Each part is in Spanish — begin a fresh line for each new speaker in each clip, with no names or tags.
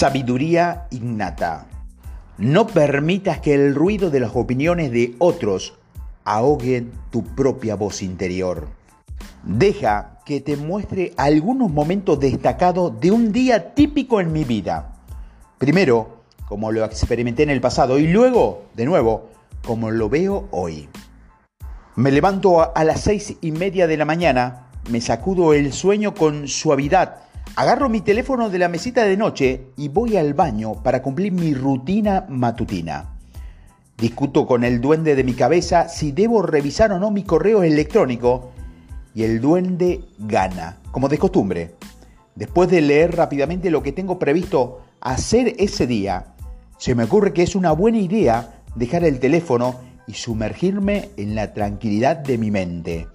Sabiduría innata. No permitas que el ruido de las opiniones de otros ahoguen tu propia voz interior. Deja que te muestre algunos momentos destacados de un día típico en mi vida. Primero, como lo experimenté en el pasado y luego, de nuevo, como lo veo hoy. Me levanto a las seis y media de la mañana, me sacudo el sueño con suavidad, agarro mi teléfono de la mesita de noche y voy al baño para cumplir mi rutina matutina. Discuto con el duende de mi cabeza si debo revisar o no mi correo electrónico y el duende gana, como de costumbre. Después de leer rápidamente lo que tengo previsto hacer ese día, se me ocurre que es una buena idea dejar el teléfono y sumergirme en la tranquilidad de mi mente.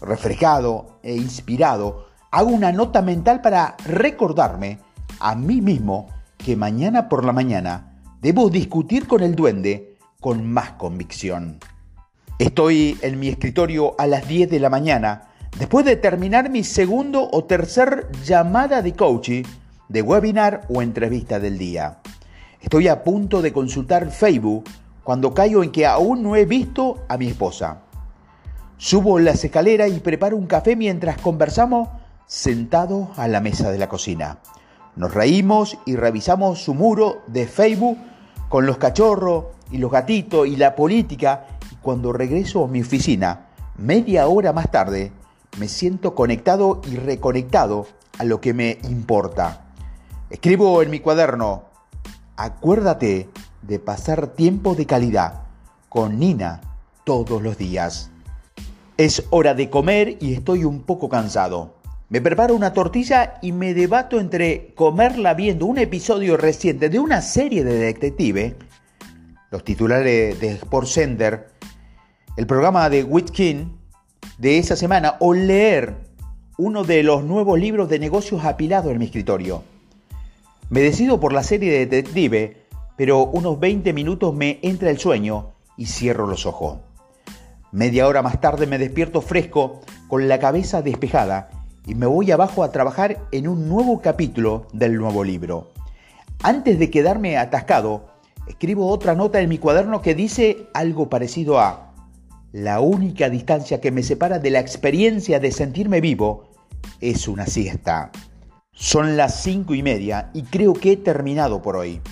Refrescado e inspirado, hago una nota mental para recordarme a mí mismo que mañana por la mañana debo discutir con el duende con más convicción. Estoy en mi escritorio a las 10 de la mañana, después de terminar mi segundo o tercer llamada de coaching, de webinar o entrevista del día. Estoy a punto de consultar Facebook cuando caigo en que aún no he visto a mi esposa. Subo las escaleras y preparo un café mientras conversamos sentados a la mesa de la cocina. Nos reímos y revisamos su muro de Facebook con los cachorros y los gatitos y la política y cuando regreso a mi oficina, media hora más tarde, me siento conectado y reconectado a lo que me importa. Escribo en mi cuaderno, acuérdate de pasar tiempo de calidad con Nina todos los días. Es hora de comer y estoy un poco cansado. Me preparo una tortilla y me debato entre comerla viendo un episodio reciente de una serie de detective, los titulares de Center, el programa de Witkin de esa semana o leer uno de los nuevos libros de negocios apilados en mi escritorio. Me decido por la serie de detective pero unos 20 minutos me entra el sueño y cierro los ojos. Media hora más tarde me despierto fresco, con la cabeza despejada, y me voy abajo a trabajar en un nuevo capítulo del nuevo libro. Antes de quedarme atascado, escribo otra nota en mi cuaderno que dice algo parecido a, la única distancia que me separa de la experiencia de sentirme vivo es una siesta. Son las cinco y media y creo que he terminado por hoy.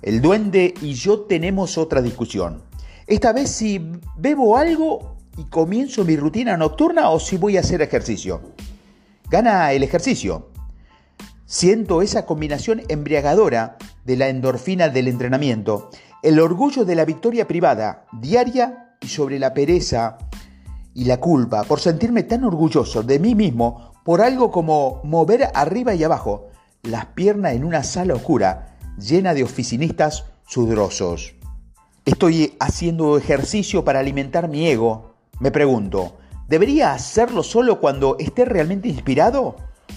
El duende y yo tenemos otra discusión. Esta vez si bebo algo y comienzo mi rutina nocturna o si voy a hacer ejercicio. Gana el ejercicio. Siento esa combinación embriagadora de la endorfina del entrenamiento, el orgullo de la victoria privada, diaria y sobre la pereza y la culpa por sentirme tan orgulloso de mí mismo por algo como mover arriba y abajo las piernas en una sala oscura llena de oficinistas sudorosos. Estoy haciendo ejercicio para alimentar mi ego. Me pregunto, ¿debería hacerlo solo cuando esté realmente inspirado?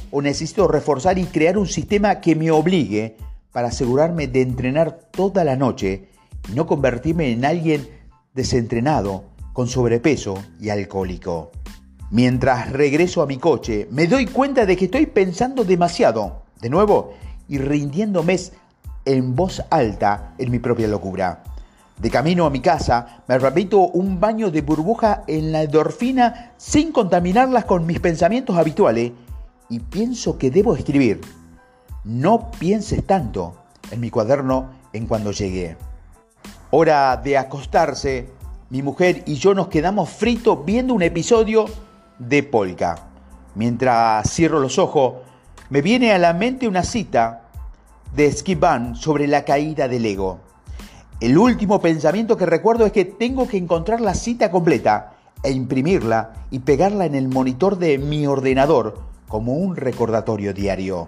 ¿O necesito reforzar y crear un sistema que me obligue para asegurarme de entrenar toda la noche y no convertirme en alguien desentrenado, con sobrepeso y alcohólico? Mientras regreso a mi coche, me doy cuenta de que estoy pensando demasiado, de nuevo, y rindiéndome en voz alta en mi propia locura. De camino a mi casa, me repito un baño de burbuja en la endorfina sin contaminarlas con mis pensamientos habituales y pienso que debo escribir. No pienses tanto en mi cuaderno en cuando llegué. Hora de acostarse, mi mujer y yo nos quedamos fritos viendo un episodio de Polka. Mientras cierro los ojos, me viene a la mente una cita de Skip sobre la caída del ego. El último pensamiento que recuerdo es que tengo que encontrar la cita completa e imprimirla y pegarla en el monitor de mi ordenador como un recordatorio diario.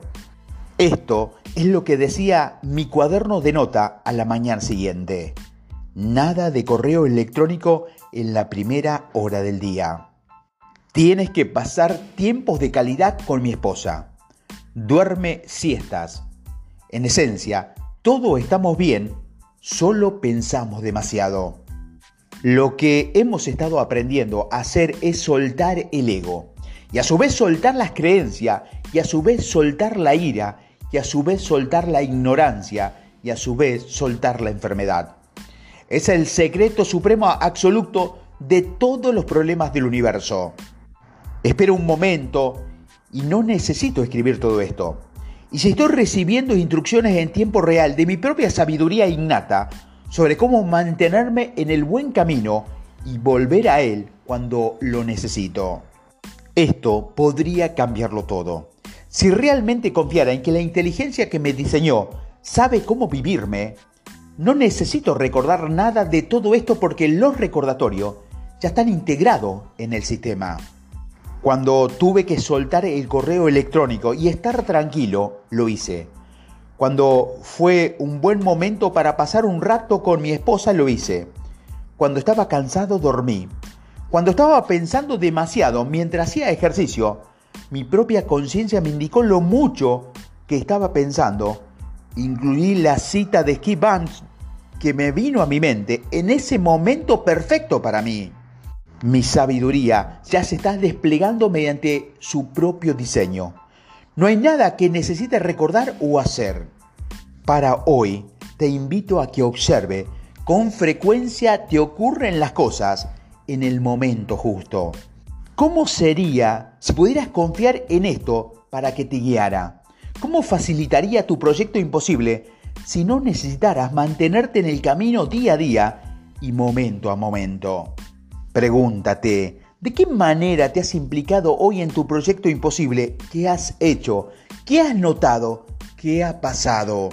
Esto es lo que decía mi cuaderno de nota a la mañana siguiente. Nada de correo electrónico en la primera hora del día. Tienes que pasar tiempos de calidad con mi esposa. Duerme siestas en esencia, todo estamos bien, solo pensamos demasiado. Lo que hemos estado aprendiendo a hacer es soltar el ego y a su vez soltar las creencias y a su vez soltar la ira que a su vez soltar la ignorancia y a su vez soltar la enfermedad. Es el secreto supremo absoluto de todos los problemas del universo. Espero un momento y no necesito escribir todo esto. Y si estoy recibiendo instrucciones en tiempo real de mi propia sabiduría innata sobre cómo mantenerme en el buen camino y volver a él cuando lo necesito. Esto podría cambiarlo todo. Si realmente confiara en que la inteligencia que me diseñó sabe cómo vivirme, no necesito recordar nada de todo esto porque los recordatorios ya están integrados en el sistema. Cuando tuve que soltar el correo electrónico y estar tranquilo, lo hice. Cuando fue un buen momento para pasar un rato con mi esposa, lo hice. Cuando estaba cansado, dormí. Cuando estaba pensando demasiado mientras hacía ejercicio, mi propia conciencia me indicó lo mucho que estaba pensando. Incluí la cita de Skip Vance que me vino a mi mente en ese momento perfecto para mí. Mi sabiduría ya se está desplegando mediante su propio diseño. No hay nada que necesite recordar o hacer. Para hoy, te invito a que observe con frecuencia te ocurren las cosas en el momento justo. ¿Cómo sería si pudieras confiar en esto para que te guiara? ¿Cómo facilitaría tu proyecto imposible si no necesitaras mantenerte en el camino día a día y momento a momento? Pregúntate, ¿de qué manera te has implicado hoy en tu proyecto imposible? ¿Qué has hecho? ¿Qué has notado? ¿Qué ha pasado?